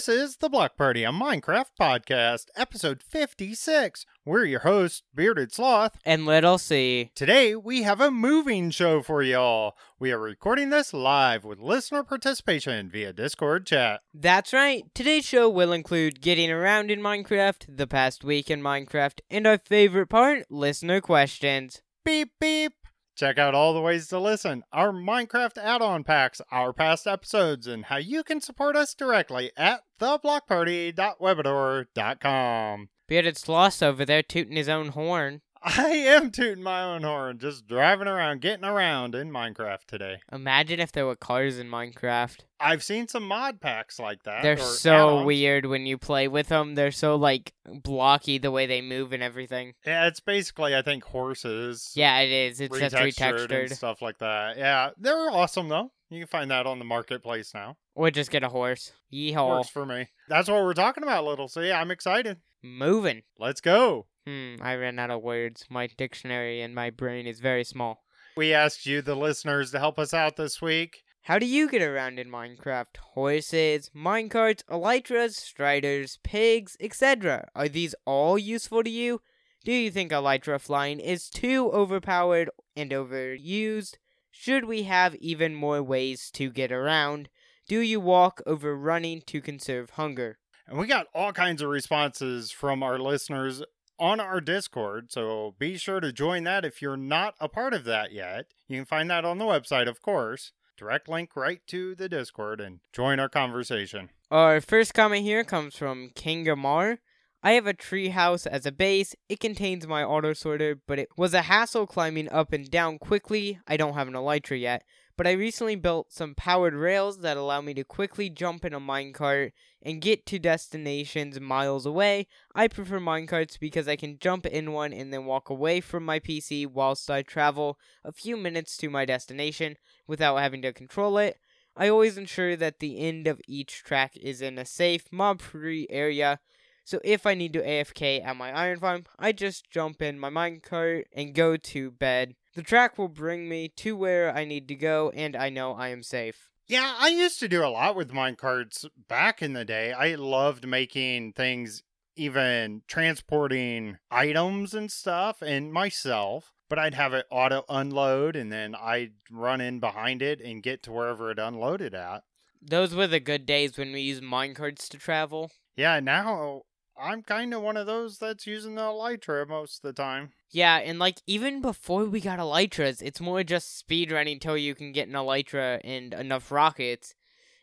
This is The Block Party, a Minecraft podcast, episode 56. We're your hosts, Bearded Sloth. and Little C. Today, we have a moving show for y'all. We are recording this live with listener participation via Discord chat. That's right. Today's show will include getting around in Minecraft, the past week in Minecraft, and our favorite part, listener questions. Beep, beep. Check out all the ways to listen, our Minecraft add on packs, our past episodes, and how you can support us directly at theblockparty.webador.com. Bearded Sloth over there tooting his own horn. I am tooting my own horn, just driving around, getting around in Minecraft today. Imagine if there were cars in Minecraft. I've seen some mod packs like that. They're so add-ons. weird when you play with them. They're so, like, blocky the way they move and everything. Yeah, it's basically I think horses. Yeah, it is. It's just retextured and stuff like that. Yeah, they're awesome though. You can find that on the marketplace now. Or just get a horse. Yeehaw. Works for me. That's what we're talking about, little. So yeah, I'm excited. Moving. Let's go. Hmm, I ran out of words. My dictionary and my brain is very small. We asked you, the listeners, to help us out this week. How do you get around in Minecraft? Horses, minecarts, elytras, striders, pigs, etc. Are these all useful to you? Do you think elytra flying is too overpowered and overused? Should we have even more ways to get around? Do you walk over running to conserve hunger? And we got all kinds of responses from our listeners on our Discord. So be sure to join that if you're not a part of that yet. You can find that on the website, of course. Direct link right to the Discord and join our conversation. Our first comment here comes from Kangamar. I have a tree house as a base. It contains my auto sorter, but it was a hassle climbing up and down quickly. I don't have an elytra yet, but I recently built some powered rails that allow me to quickly jump in a minecart and get to destinations miles away. I prefer minecarts because I can jump in one and then walk away from my PC whilst I travel a few minutes to my destination without having to control it. I always ensure that the end of each track is in a safe, mob free area. So if I need to AFK at my iron farm, I just jump in my minecart and go to bed. The track will bring me to where I need to go, and I know I am safe. Yeah, I used to do a lot with minecarts back in the day. I loved making things, even transporting items and stuff, and myself. But I'd have it auto unload, and then I'd run in behind it and get to wherever it unloaded at. Those were the good days when we used minecarts to travel. Yeah, now I'm kind of one of those that's using the Elytra most of the time. Yeah, and like even before we got elytras, it's more just speed running till you can get an elytra and enough rockets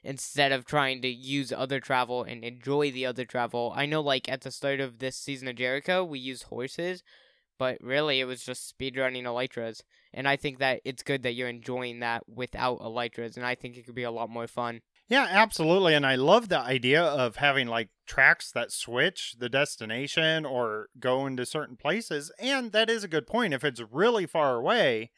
instead of trying to use other travel and enjoy the other travel. I know like at the start of this season of Jericho, we used horses, but really it was just speed running elytras. And I think that it's good that you're enjoying that without elytras, and I think it could be a lot more fun. Yeah, absolutely. And I love the idea of having like tracks that switch the destination or go into certain places. And that is a good point. If it's really far away,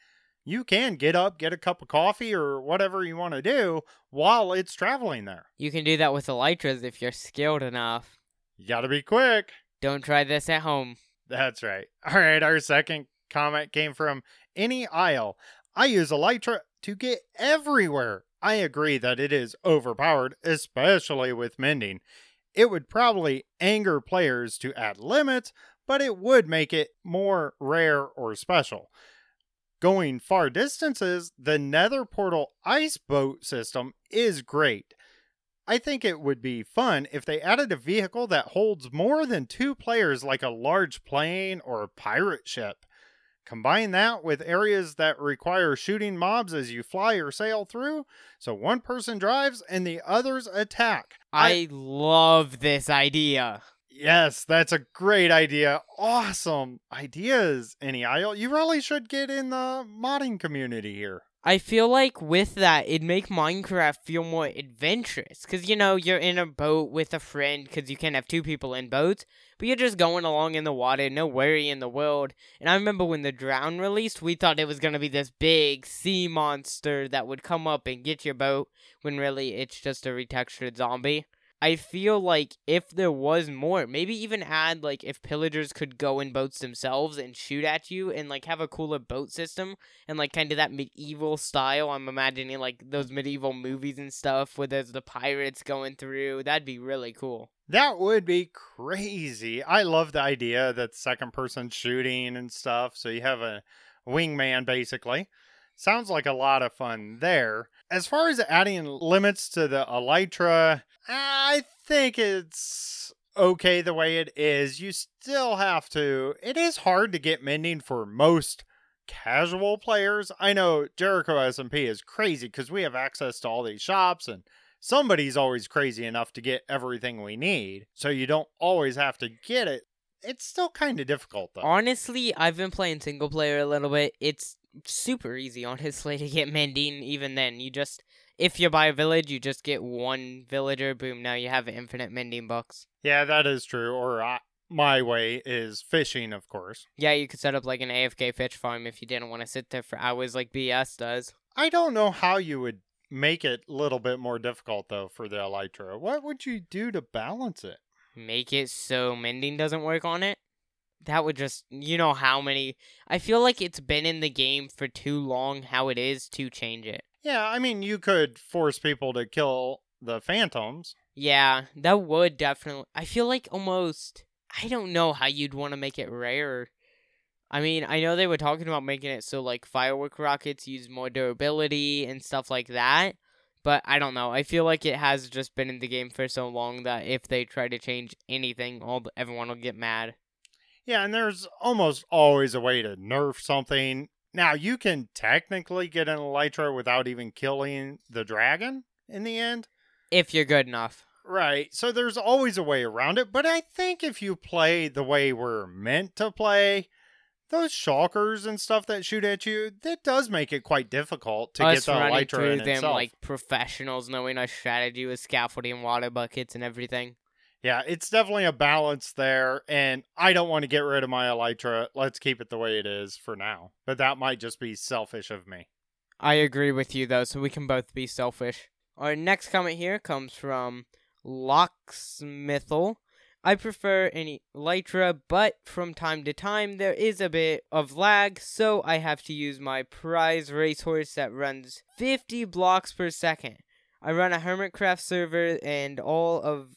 you can get up, get a cup of coffee or whatever you want to do while it's traveling there. You can do that with elytras if you're skilled enough. You got to be quick. Don't try this at home. That's right. All right. Our second comment came from Any Isle. I use Elytra to get everywhere. I agree that it is overpowered, especially with mending. It would probably anger players to add limits, but it would make it more rare or special. Going far distances, the Nether Portal ice boat system is great. I think it would be fun if they added a vehicle that holds more than two players, like a large plane or a pirate ship. Combine that with areas that require shooting mobs as you fly or sail through, so one person drives and the others attack. I love this idea. Yes, that's a great idea. Awesome ideas, Any Isle. You really should get in the modding community here. I feel like with that, it'd make Minecraft feel more adventurous. Because, you know, you're in a boat with a friend, because you can't have two people in boats, but you're just going along in the water, no worry in the world. And I remember when the Drown released, we thought it was going to be this big sea monster that would come up and get your boat, when really it's just a retextured zombie. I feel like if there was more, maybe even add like if pillagers could go in boats themselves and shoot at you and like have a cooler boat system and like kind of that medieval style. I'm imagining like those medieval movies and stuff where there's the pirates going through. That'd be really cool. That would be crazy. I love the idea that second person shooting and stuff. So you have a wingman basically. Sounds like a lot of fun there. As far as adding limits to the Elytra, I think it's okay the way it is. You still have to. It is hard to get mending for most casual players. I know Jericho SMP is crazy because we have access to all these shops and somebody's always crazy enough to get everything we need. So you don't always have to get it. It's still kind of difficult though. Honestly, I've been playing single player a little bit. It's super easy, honestly, to get mending. Even then, you just if you buy a village, you just get one villager. Boom! Now you have infinite mending books. Yeah, that is true. Or uh, my way is fishing, of course. Yeah, you could set up like an AFK fish farm if you didn't want to sit there for hours like BS does. I don't know how you would make it a little bit more difficult though for the Elytra. What would you do to balance it? Make it so mending doesn't work on it. That would just, you know, how many. I feel like it's been in the game for too long how it is to change it. Yeah, I mean, you could force people to kill the phantoms. Yeah, that would definitely. I feel like almost. I don't know how you'd want to make it rare. I mean, I know they were talking about making it so like firework rockets use more durability and stuff like that, but I don't know. I feel like it has just been in the game for so long that if they try to change anything, all everyone will get mad. Yeah, and there's almost always a way to nerf something. Now, you can technically get an Elytra without even killing the dragon in the end. If you're good enough. Right. So there's always a way around it, but I think if you play the way we're meant to play, those shulkers and stuff that shoot at you, that does make it quite difficult to Us get the running Elytra through them itself. like professionals, knowing our strategy with scaffolding, water buckets, and everything. Yeah, it's definitely a balance there, and I don't want to get rid of my Elytra. Let's keep it the way it is for now. But that might just be selfish of me. I agree with you though, so we can both be selfish. Our next comment here comes from Locksmithel. I an any Elytra, but from time to time there is a bit of lag, so I have to use my prize racehorse that runs 50 blocks per second. I run a Hermitcraft server, and all of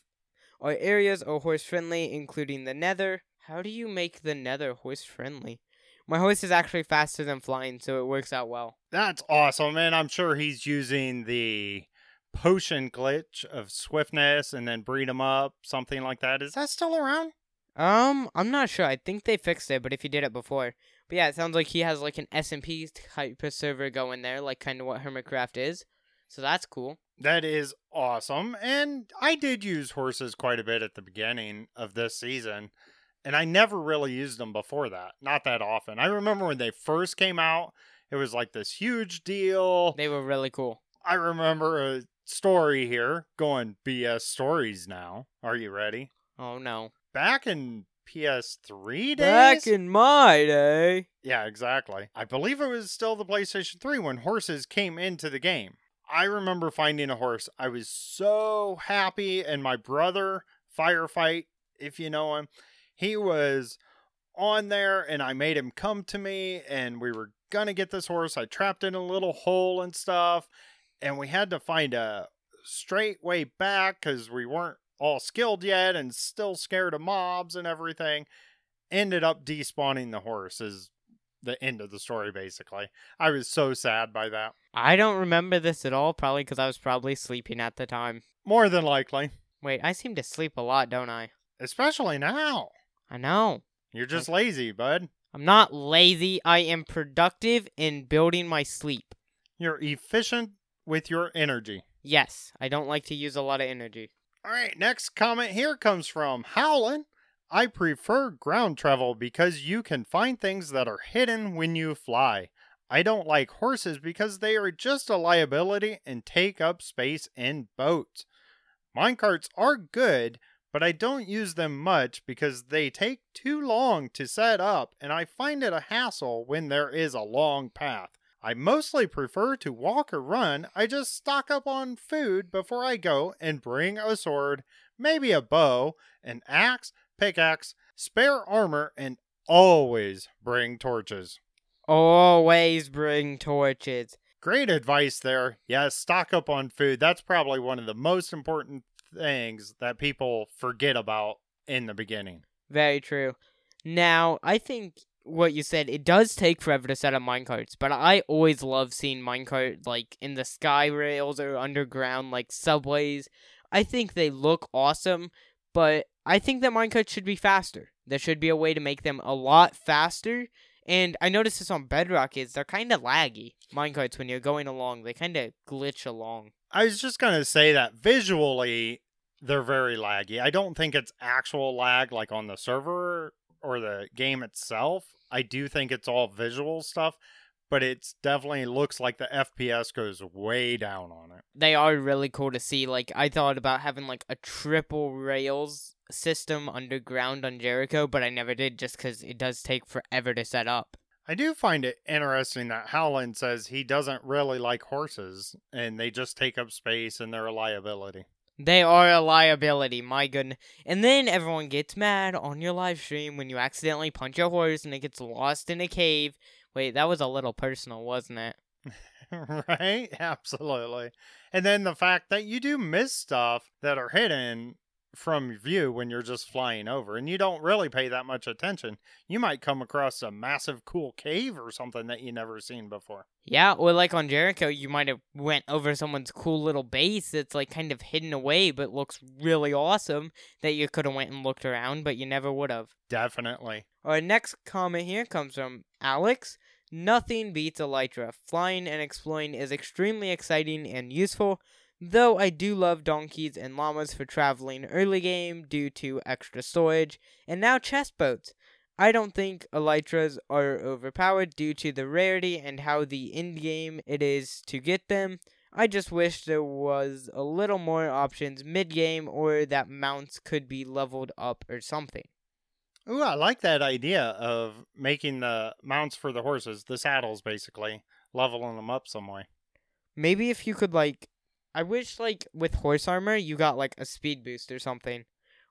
our areas are horse friendly, including the Nether. How do you make the Nether horse friendly? My horse is actually faster than flying, so it works out well. That's awesome, and I'm sure he's using the potion glitch of swiftness and then breed them up, something like that. Is that still around? Um, I'm not sure. I think they fixed it, but if you did it before. But yeah, it sounds like he has like an SMP type of server going there, like kind of what Hermitcraft is. So that's cool. That is awesome. And I did use horses quite a bit at the beginning of this season. And I never really used them before that. Not that often. I remember when they first came out, it was like this huge deal. They were really cool. I remember a story here going BS stories now. Are you ready? Oh no. Back in PS3 days? Back in my day. Yeah, exactly. I believe it was still the PlayStation 3 when horses came into the game. I remember finding a horse. I was so happy, and my brother, Firefight, if you know him, he was on there, and I made him come to me, and we were gonna get this horse. I trapped in a little hole and stuff, and we had to find a straight way back because we weren't all skilled yet and still scared of mobs and everything. Ended up despawning the horse is the end of the story basically. I was so sad by that. I don't remember this at all, probably because I was probably sleeping at the time. More than likely. Wait, I seem to sleep a lot, don't I? Especially now. I know. You're just lazy, bud. I'm not lazy. I am productive in building my sleep. You're efficient with your energy. Yes, I don't like to use a lot of energy. All right, next comment here comes from Howlin. I prefer ground travel because you can find things that are hidden when you fly. I don't like horses because they are just a liability and take up space in boats. Minecarts are good, but I don't use them much because they take too long to set up and I find it a hassle when there is a long path. I mostly prefer to walk or run. I just stock up on food before I go and bring a sword, maybe a bow, an axe, pickaxe, spare armor, and always bring torches. Always bring torches. Great advice there. Yes, stock up on food. That's probably one of the most important things that people forget about in the beginning. Very true. Now, I think what you said, it does take forever to set up minecarts, but I always love seeing minecart like in the sky rails or underground like subways. I think they look awesome, but I think that minecarts should be faster. There should be a way to make them a lot faster. And I noticed this on Bedrock is they're kind of laggy. Minecarts when you're going along, they kind of glitch along. I was just to say that visually they're very laggy. I don't think it's actual lag like on the server or the game itself. I do think it's all visual stuff, but it's definitely looks like the FPS goes way down on it. They are really cool to see. Like I thought about having like a triple rails system underground on Jericho, but I never did just cuz it does take forever to set up. I do find it interesting that Howland says he doesn't really like horses and they just take up space and they're a liability. They are a liability, my goodness. And then everyone gets mad on your live stream when you accidentally punch a horse and it gets lost in a cave. Wait, that was a little personal, wasn't it? right? Absolutely. And then the fact that you do miss stuff that are hidden from view when you're just flying over and you don't really pay that much attention. You might come across a massive cool cave or something that you never seen before. Yeah, or like on Jericho, you might have went over someone's cool little base that's like kind of hidden away but looks really awesome that you could have went and looked around but you never would have. Definitely. Our next comment here comes from Alex. Nothing beats Elytra. Flying and exploring is extremely exciting and useful, Though I do love donkeys and llamas for traveling early game due to extra storage, and now chest boats. I don't think elytras are overpowered due to the rarity and how the end game it is to get them. I just wish there was a little more options mid game or that mounts could be leveled up or something. Ooh, I like that idea of making the mounts for the horses, the saddles basically, leveling them up some way. Maybe if you could like I wish like with horse armor you got like a speed boost or something.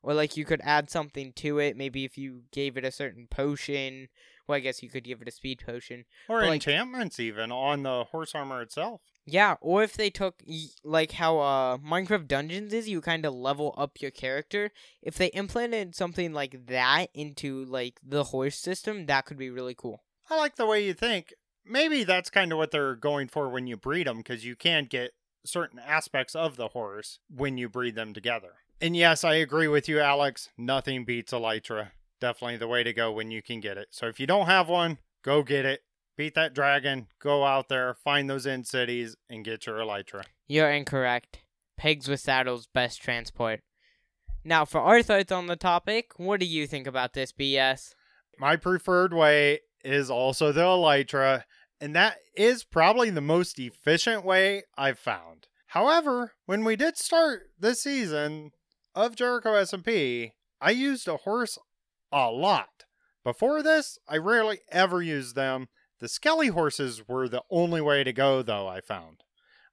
Or like you could add something to it. Maybe if you gave it a certain potion. Well, I guess you could give it a speed potion. Or But, like- enchantments even on the horse armor itself. Yeah, or if they took like how uh Minecraft Dungeons is, you kind of level up your character. If they implemented something like that into like the horse system, that could be really cool. I like the way you think. Maybe that's kind of what they're going for when you breed them, because you can get certain aspects of the horse when you breed them together. And yes, I agree with you, Alex. Nothing beats Elytra. Definitely the way to go when you can get it. So if you don't have one, go get it. Beat that dragon. Go out there, find those end cities, and get your Elytra. You're incorrect. Pigs with saddles best transport. Now for our thoughts on the topic, what do you think about this BS? My preferred way is also the Elytra, and that is probably the most efficient way I've found. However, when we did start this season of Jericho SMP, I used a horse a lot. Before this, I rarely ever used them. The Skelly horses were the only way to go, though, I found.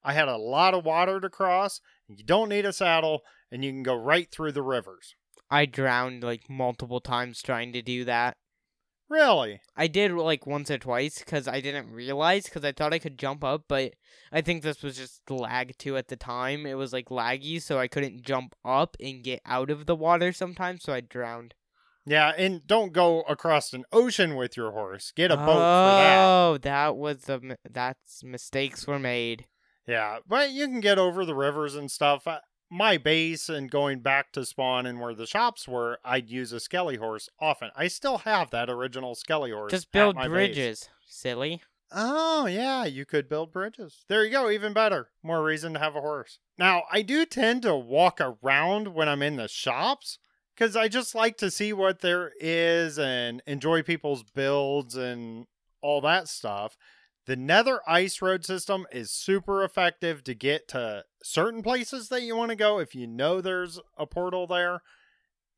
I had a lot of water to cross, and you don't need a saddle, and you can go right through the rivers. I drowned like multiple times trying to do that. Really? I did like once or twice because I didn't realize because I thought I could jump up, but I think this was just lag too at the time. It was like laggy, so I couldn't jump up and get out of the water sometimes, so I drowned. Yeah, and don't go across an ocean with your horse. Get a boat for that. Oh, that was the that's mistakes were made. Yeah, but you can get over the rivers and stuff. Uh, My base and going back to spawn and where the shops were, I'd use a Skelly horse often. I still have that original Skelly horse. Just build my base. bridges, silly. Oh, yeah, you could build bridges. There you go, even better. More reason to have a horse. Now, I do tend to walk around when I'm in the shops because I just like to see what there is and enjoy people's builds and all that stuff. The Nether Ice Road system is super effective to get to certain places that you want to go if you know there's a portal there.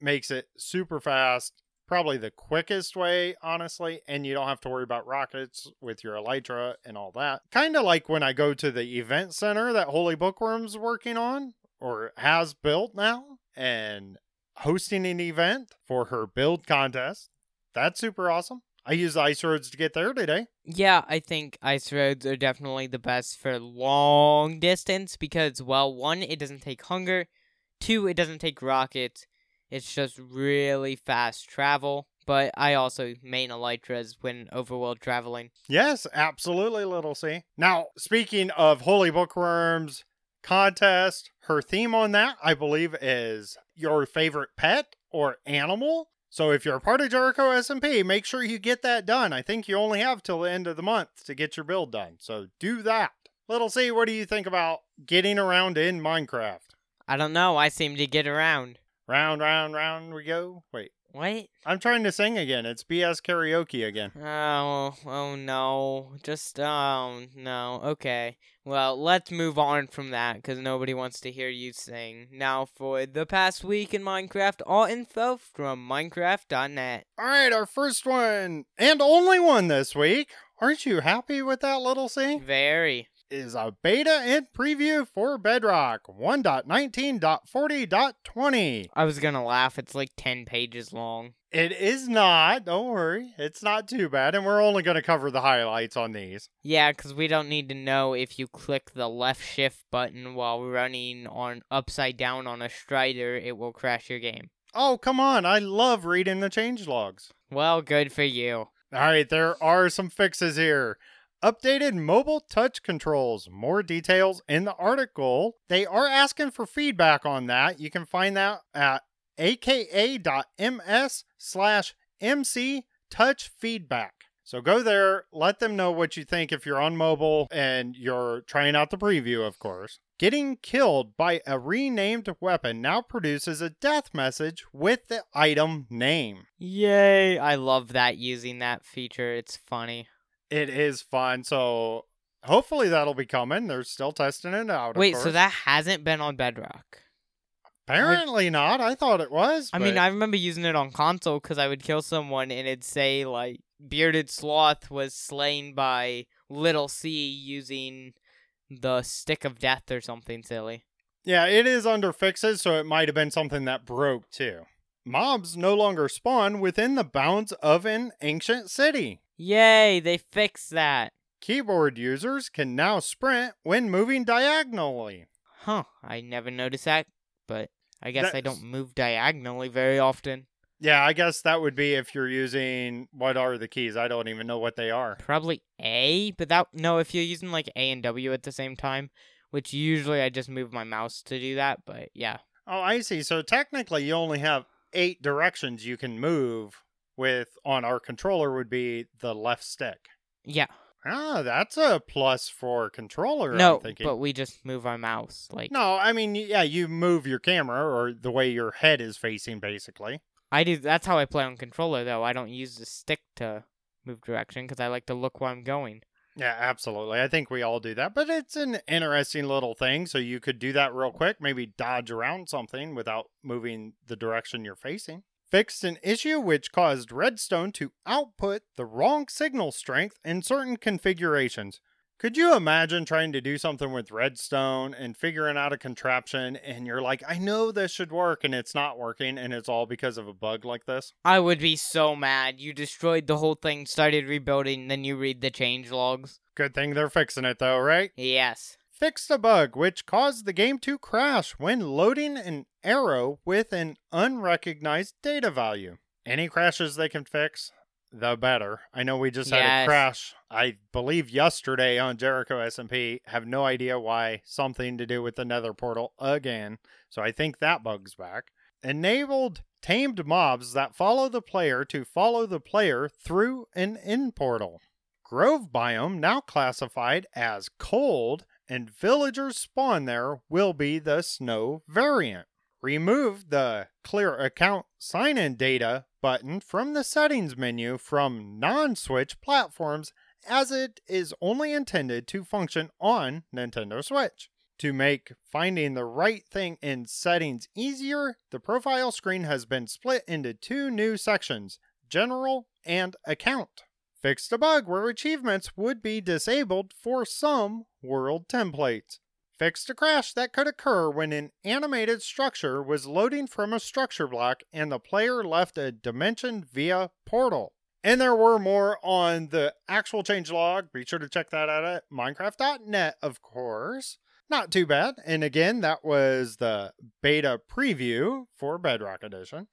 Makes it super fast, probably the quickest way, honestly, and you don't have to worry about rockets with your Elytra and all that. Kind of like when I go to the event center that Holy Bookworm's working on or has built now and hosting an event for her build contest. That's super awesome. I used ice roads to get there today. Yeah, I think ice roads are definitely the best for long distance because, well, one, it doesn't take hunger, two, it doesn't take rockets. It's just really fast travel. But I also main Elytras when overworld traveling. Yes, absolutely, Little C. Now, speaking of Holy Bookworms contest, her theme on that, I believe, is your favorite pet or animal. So if you're a part of Jericho SMP, make sure you get that done. I think you only have till the end of the month to get your build done. So do that. Little C, what do you think about getting around in Minecraft? I don't know. I seem to get around. Round, round, round we go. Wait, What? I'm trying to sing again. It's BS karaoke again. Oh, oh no. Just, oh, no. Okay. Well, let's move on from that because nobody wants to hear you sing. Now, for the past week in Minecraft, all info from Minecraft.net. All right, our first one and only one this week. Aren't you happy with that, Little C? Very. Is a beta and preview for Bedrock 1.19.40.20. I was gonna laugh. It's like 10 pages long. It is not, don't worry, it's not too bad, and we're only going to cover the highlights on these. Yeah, because we don't need to know if you click the left shift button while running on upside down on a strider, it will crash your game. Oh, come on, I love reading the change logs. Well, good for you. All right, there are some fixes here. Updated mobile touch controls. More details in the article. They are asking for feedback on that. You can find that at aka.ms slash mc touch feedback. So go there, let them know what you think if you're on mobile and you're trying out the preview, of course. Getting killed by a renamed weapon now produces a death message with the item name. Yay! I love that using that feature. It's funny. It is fun. So hopefully that'll be coming. They're still testing it out. Wait, so that hasn't been on Bedrock? apparently not. I thought it was. I mean, I remember using it on console because I would kill someone and it'd say, like, Bearded Sloth was slain by Little C using the Stick of Death or something silly. yeah, it is under fixes, so it might have been something that broke too. Mobs no longer spawn within the bounds of an ancient city. Yay, they fixed that. Keyboard users can now sprint when moving diagonally. Huh, I never noticed that, but I guess I don't move diagonally very often. Yeah, I guess that would be if you're using what are the keys? I don't even know what they are. Probably A, but that no, if you're using like A and W at the same time, which usually I just move my mouse to do that, but yeah. Oh, I see. So technically, you only have eight directions you can move with on our controller would be the left stick. Yeah. Ah, that's a plus for controller. no, I'm thinking. but we just move our mouse like no, I mean, yeah, you move your camera or the way your head is facing, basically. I do that's how I play on controller though. I don't use the stick to move direction cuz I like to look where I'm going. Yeah, absolutely. I think we all do that, but it's an interesting little thing. So you could do that real quick, maybe dodge around something without moving the direction you're facing. Fixed an issue which caused Redstone to output the wrong signal strength in certain configurations. Could you imagine trying to do something with Redstone and figuring out a contraption and you're like, I know this should work and it's not working and it's all because of a bug like this? I would be so mad. You destroyed the whole thing, started rebuilding, then you read the change logs. Good thing they're fixing it though, right? Yes. Fixed a bug which caused the game to crash when loading an arrow with an unrecognized data value. Any crashes they can fix, the better. I know we just had a crash, I believe yesterday on Jericho SMP. Have no idea why. Something to do with the nether portal again. So I think that bug's back. Enabled tamed mobs that follow the player to follow the player through an in portal. Grove biome now classified as cold, and villagers spawn there will be the snow variant. Remove the clear account sign in data button from the settings menu from non Switch platforms as it is only intended to function on Nintendo Switch. To make finding the right thing in settings easier, the profile screen has been split into two new sections General and Account. Fixed a bug where achievements would be disabled for some world templates. Fixed a crash that could occur when an animated structure was loading from a structure block and the player left a dimension via portal. And there were more on the actual changelog. Be sure to check that out at Minecraft.net, of course. Not too bad. And again, that was the beta preview for Bedrock Edition.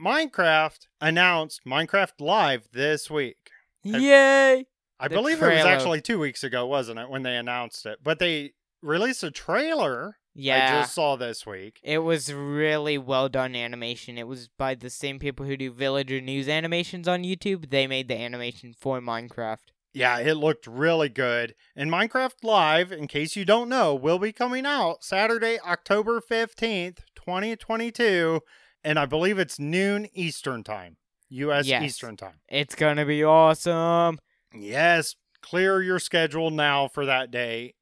Minecraft announced Minecraft Live this week. Yay! I The believe it was actually two weeks ago, wasn't it, when they announced it? But they released a trailer Yeah, I just saw this week. It was really well done animation. It was by the same people who do villager news animations on YouTube. They made the animation for Minecraft. Yeah, it looked really good. And Minecraft Live, in case you don't know, will be coming out Saturday, October 15th, 2022. And I believe it's noon Eastern Time, U.S. Yes. Eastern Time. It's gonna be awesome. Yes, clear your schedule now for that day.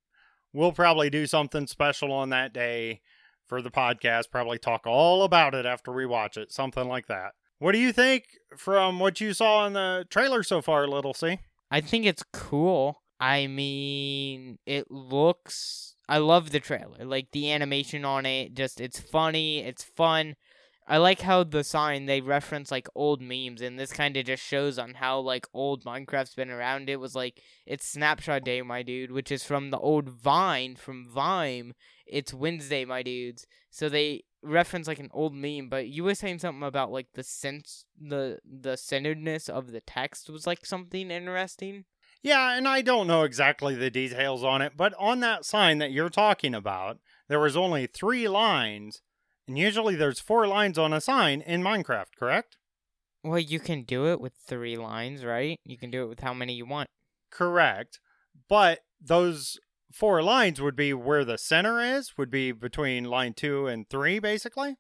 We'll probably do something special on that day for the podcast, probably talk all about it after we watch it, something like that. What do you think from what you saw in the trailer so far, Little C? I think it's cool. I mean, it looks. I love the trailer. Like the animation on it, just it's funny, it's fun. I like how the sign they reference like old memes, and this kind of just shows on how like old Minecraft's been around. It was like it's Snapshot Day, my dude, which is from the old Vine from Vime. It's Wednesday, my dudes. So they reference like an old meme, but you were saying something about like the sense, the the centeredness of the text was like something interesting. Yeah, and I don't know exactly the details on it, but on that sign that you're talking about, there was only three lines, and usually there's four lines on a sign in Minecraft, correct? Well, you can do it with three lines, right? You can do it with how many you want. Correct. But those four lines would be where the center is, would be between line two and three, basically.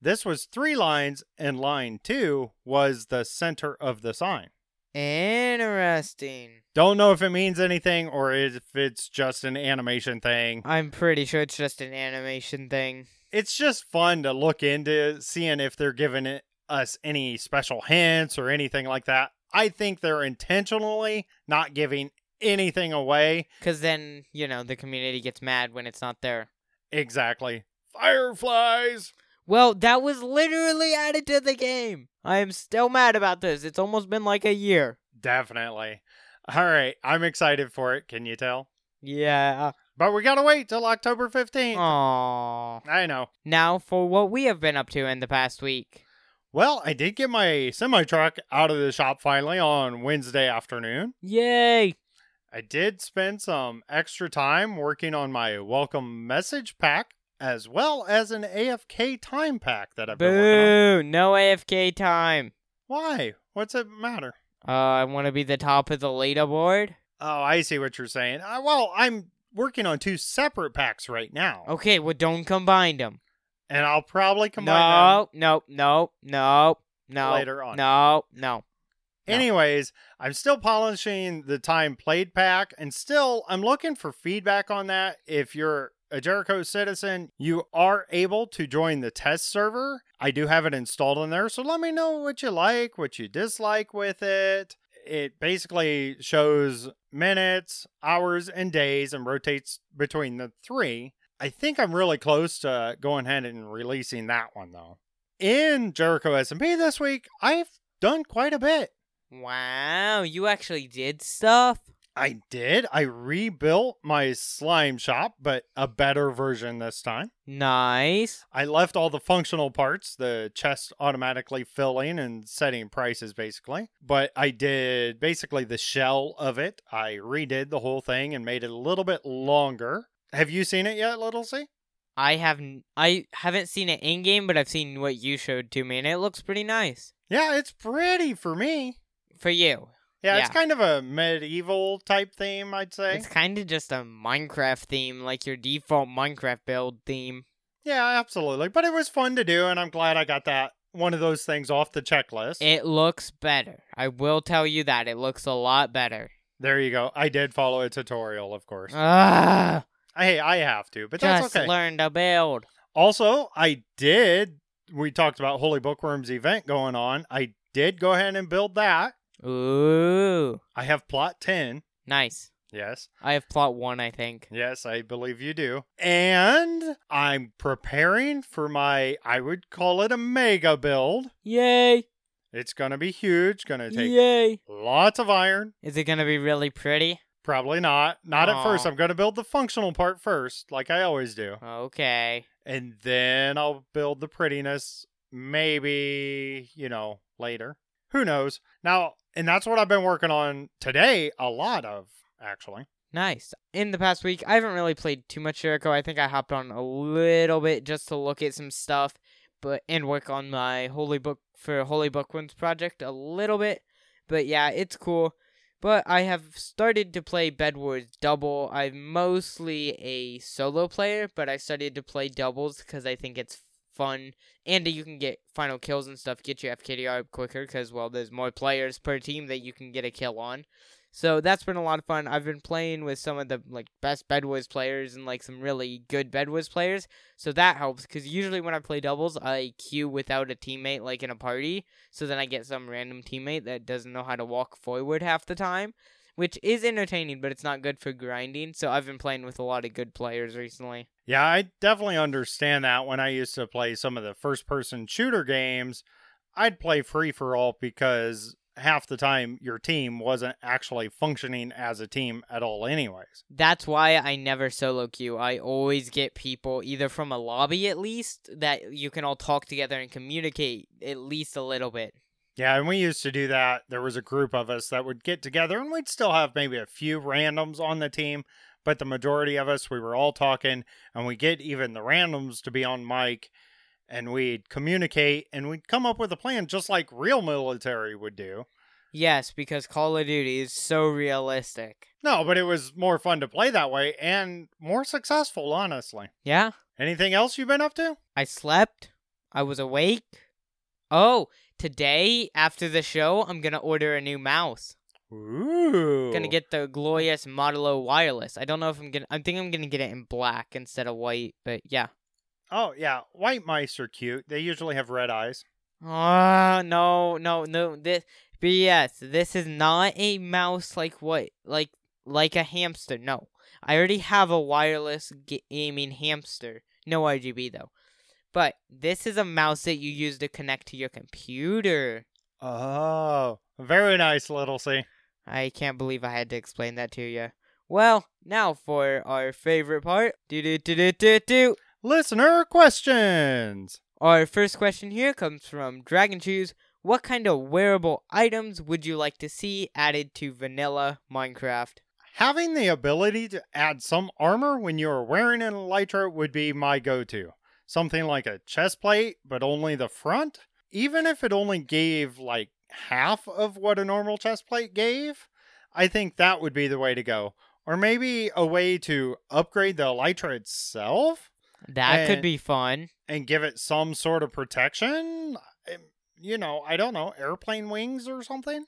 This was three lines, and line two was the center of the sign. Interesting. Don't know if it means anything or if it's just an animation thing. I'm pretty sure it's just an animation thing. It's just fun to look into seeing if they're giving it, us any special hints or anything like that. I think they're intentionally not giving anything away. Because then, you know, the community gets mad when it's not there. Exactly. Fireflies! Well, that was literally added to the game. I am still mad about this. It's almost been like a year. Definitely. All right, I'm excited for it. Can you tell? Yeah. But we gotta wait till October 15th. Aww. I know. Now for what we have been up to in the past week. Well, I did get my semi truck out of the shop finally on Wednesday afternoon. Yay! I did spend some extra time working on my welcome message pack as well as an AFK time pack that I've been working on. Boo! No AFK time. Why? What's it matter? Uh, I want to be the top of the leaderboard. Oh, I see what you're saying. Uh, well, I'm working on two separate packs right now. Okay, well, don't combine them. And I'll probably combine them. No, no, no, no, no. Later on. No, no. no. Anyways, I'm still polishing the time played pack and still I'm looking for feedback on that. If you're a Jericho citizen, you are able to join the test server. I do have it installed in there, so let me know what you like, what you dislike with it. It basically shows minutes, hours, and days and rotates between the three. I think I'm really close to going ahead and releasing that one though. In Jericho SMP this week, I've done quite a bit. Wow, you actually did stuff? I did. I rebuilt my slime shop, but a better version this time. Nice. I left all the functional parts, the chest automatically filling and setting prices basically. But I did basically the shell of it. I redid the whole thing and made it a little bit longer. Have you seen it yet, Little C? I haven't I haven't seen it in game, but I've seen what you showed to me and it looks pretty nice. Yeah, it's pretty for me. For you. Yeah, it's kind of a medieval type theme, I'd say. It's kind of just a Minecraft theme, like your default Minecraft build theme. Yeah, absolutely. But it was fun to do, and I'm glad I got that one of those things off the checklist. It looks better. I will tell you that. It looks a lot better. There you go. I did follow a tutorial, of course. Ah, Hey, I have to, but that's okay. Just okay. learn to build. Also, I did. We talked about Holy Bookworms event going on. I did go ahead and build that. Ooh, I have plot 10. nice. Yes. I have plot one, I think. Yes, I believe you do. And I'm preparing for my, I would call it a mega build. Yay! It's going to be huge, going to take Yay! lots of iron. Is it gonna be really pretty? Probably not. Not at first. I'm going to build the functional part first, like I always do. Okay. And then I'll build the prettiness maybe, you know, later. Who knows? Now, and that's what I've been working on today, a lot of, actually. Nice. In the past week, I haven't really played too much Jericho. I think I hopped on a little bit just to look at some stuff, but and work on my Holy Book for Holy Bookworm's project a little bit. But yeah, it's cool. But I have started to play Bed Wars double. I'm mostly a solo player, but I started to play doubles because I think it's fun and you can get final kills and stuff, get your FKDR up quicker because well, there's more players per team that you can get a kill on. So that's been a lot of fun. I've been playing with some of the like best Bedwars players and like some really good Bedwars players. So that helps because usually when I play doubles, I queue without a teammate like in a party. So then I get some random teammate that doesn't know how to walk forward half the time, which is entertaining, but it's not good for grinding. So I've been playing with a lot of good players recently. Yeah, I definitely understand that. When I used to play some of the first person shooter games, I'd play free for all because half the time your team wasn't actually functioning as a team at all, anyways. That's why I never solo queue. I always get people either from a lobby at least that you can all talk together and communicate at least a little bit. Yeah, and we used to do that. There was a group of us that would get together, and we'd still have maybe a few randoms on the team, but the majority of us, we were all talking, and we get even the randoms to be on mic, and we'd communicate, and we'd come up with a plan just like real military would do. Yes, because Call of Duty is so realistic. No, but it was more fun to play that way and more successful, honestly. Yeah? Anything else you've been up to? I slept. I was awake. Oh, today after the show, I'm going to order a new mouse. Ooh. Gonna get the glorious Model O wireless. I don't know if I'm gonna. I think I'm gonna get it in black instead of white. But yeah. Oh, yeah. White mice are cute. They usually have red eyes. Ah, no, no, no. This BS. This is not a mouse like what, like like a hamster. No, I already have a wireless gaming hamster. No RGB though. But this is a mouse that you use to connect to your computer. Oh, very nice, Little C. I can't believe I had to explain that to you. Well, now for our favorite part. Do do do do do do. Listener questions. Our first question here comes from Dragon Shoes. What kind of wearable items would you like to see added to vanilla Minecraft? Having the ability to add some armor when you are wearing an elytra would be my go to. Something like a chest plate, but only the front. Even if it only gave like half of what a normal chest plate gave, I think that would be the way to go. Or maybe a way to upgrade the elytra itself That could Eh. be fun. and give it some sort of protection. You know, I don't know, airplane wings or something.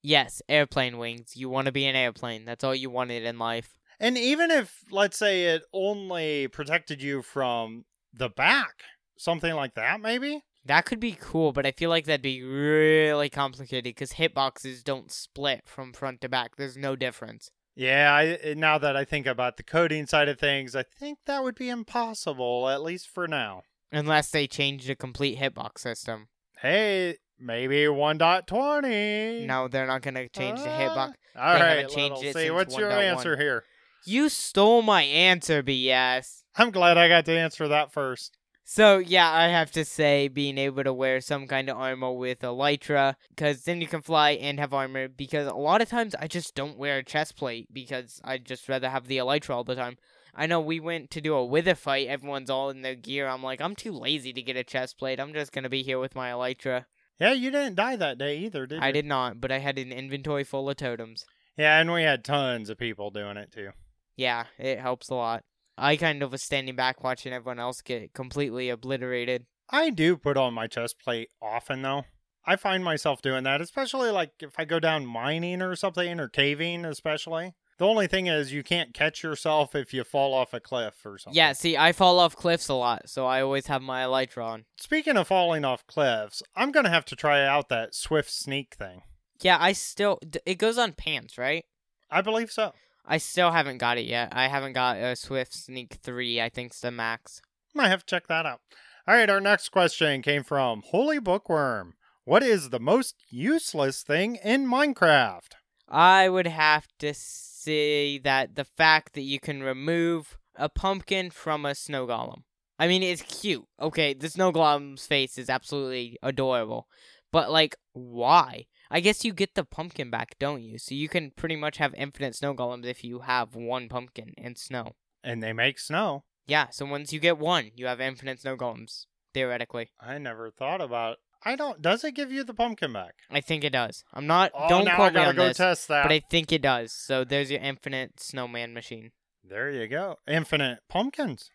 Yes, airplane wings. You want to be an airplane. That's all you wanted in life. And even if, let's say, it only protected you from the back, something like that, maybe? That could be cool, but I feel like that'd be really complicated because hitboxes don't split from front to back. There's no difference. Yeah, I, now that I think about the coding side of things, I think that would be impossible, at least for now. Unless they change the complete hitbox system. Hey, maybe 1.20. No, they're not going to change the Ah, hitbox. All They right, haven't changed little it C, since what's your 1.1. answer here? You stole my answer, BS. I'm glad I got to answer that first. So yeah, I have to say being able to wear some kind of armor with elytra, because then you can fly and have armor. Because a lot of times I just don't wear a chest plate because I just rather have the elytra all the time. I know we went to do a wither fight. Everyone's all in their gear. I'm like, I'm too lazy to get a chest plate. I'm just gonna be here with my elytra. Yeah, you didn't die that day either, did you? I did not, but I had an inventory full of totems. Yeah, and we had tons of people doing it too. Yeah, it helps a lot. I kind of was standing back watching everyone else get completely obliterated. I do put on my chest plate often though. I find myself doing that, especially like if I go down mining or something or caving, especially. The only thing is you can't catch yourself if you fall off a cliff or something. Yeah, see, I fall off cliffs a lot, so I always have my elytra on. Speaking of falling off cliffs, I'm gonna have to try out that swift sneak thing. Yeah, I still. It goes on pants, right? I believe so. I still haven't got it yet. I haven't got a Swift Sneak 3, I think's the max. Might have to check that out. All right, our next question came from Holy Bookworm. What is the most useless thing in Minecraft? I would have to say that the fact that you can remove a pumpkin from a snow golem. I mean, it's cute. Okay, the snow golem's face is absolutely adorable. But, like, why? I guess you get the pumpkin back, don't you? So you can pretty much have infinite snow golems if you have one pumpkin and snow. And they make snow. Yeah, so once you get one, you have infinite snow golems, theoretically. I never thought about I don't does it give you the pumpkin back? I think it does. I'm not. Oh, don't now quote I me gotta on go this, test that. but I think it does. So there's your infinite snowman machine. There you go. Infinite pumpkins.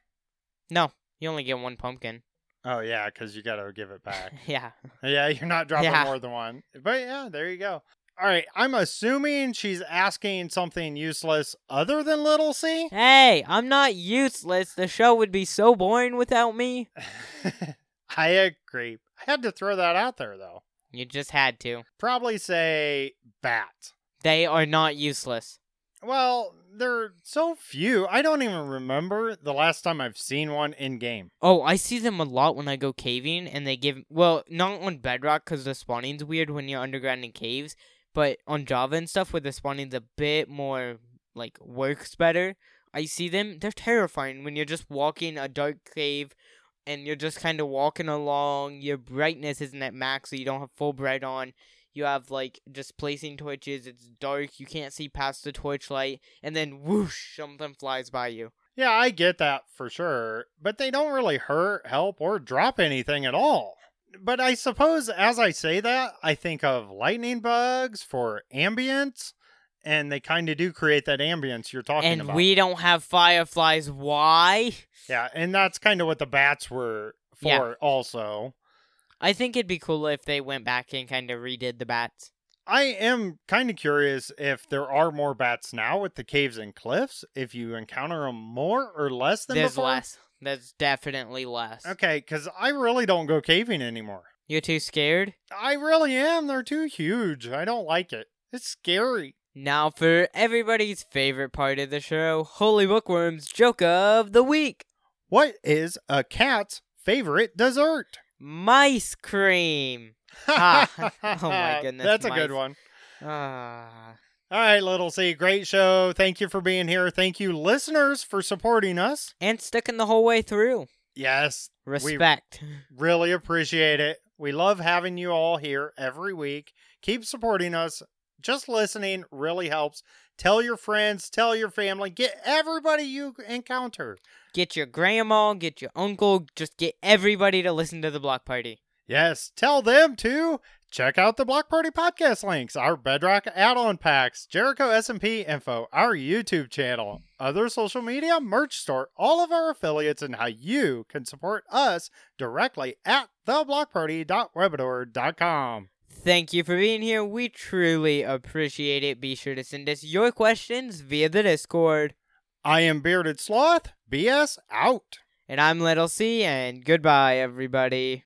No, you only get one pumpkin. Oh yeah, because you gotta give it back. yeah. yeah, you're not dropping Yeah. more than one. But yeah, there you go. All right, I'm assuming she's asking something useless other than Little C. Hey, I'm not useless. The show would be so boring without me. I agree. I had to throw that out there though. You just had to. Probably say bat. They are not useless. Well, there are so few. I don't even remember the last time I've seen one in game. Oh, I see them a lot when I go caving, and they give. Well, not on Bedrock because the spawning's weird when you're underground in caves, but on Java and stuff where the spawning's a bit more like works better. I see them. They're terrifying when you're just walking a dark cave, and you're just kind of walking along. Your brightness isn't at max, so you don't have full bright on. You have like just placing torches. It's dark. You can't see past the torchlight, and then whoosh, something flies by you. Yeah, I get that for sure, but they don't really hurt, help, or drop anything at all. But I suppose as I say that, I think of lightning bugs for ambience, and they kind of do create that ambience you're talking and about. And we don't have fireflies. Why? yeah, and that's kind of what the bats were for Yeah. also. I think it'd be cool if they went back and kind of redid the bats. I am kind of curious if there are more bats now with the caves and cliffs, if you encounter them more or less than There's before. less. There's definitely less. Okay, because I really don't go caving anymore. You're too scared? I really am. They're too huge. I don't like it. It's scary. Now for everybody's favorite part of the show, Holy Bookworm's joke of the week. What is a cat's favorite dessert? Mice cream. Ah, oh my goodness, That's a good one. Ah. All right, Little C, great show. Thank you for being here. Thank you, listeners, for supporting us. And sticking the whole way through. Yes, Respect. really appreciate it. We love having you all here every week. Keep supporting us. Just listening really helps. Tell your friends, tell your family, get everybody you encounter. Get your grandma, get your uncle, just get everybody to listen to the block party. Yes, tell them to check out the Block Party podcast links, our Bedrock add-on packs, Jericho SMP info, our YouTube channel, other social media, merch store, all of our affiliates, and how you can support us directly at theblockparty.webador.com. Thank you for being here. We truly appreciate it. Be sure to send us your questions via the Discord. I am Bearded Sloth. BS out. And I'm Little C, and goodbye, everybody.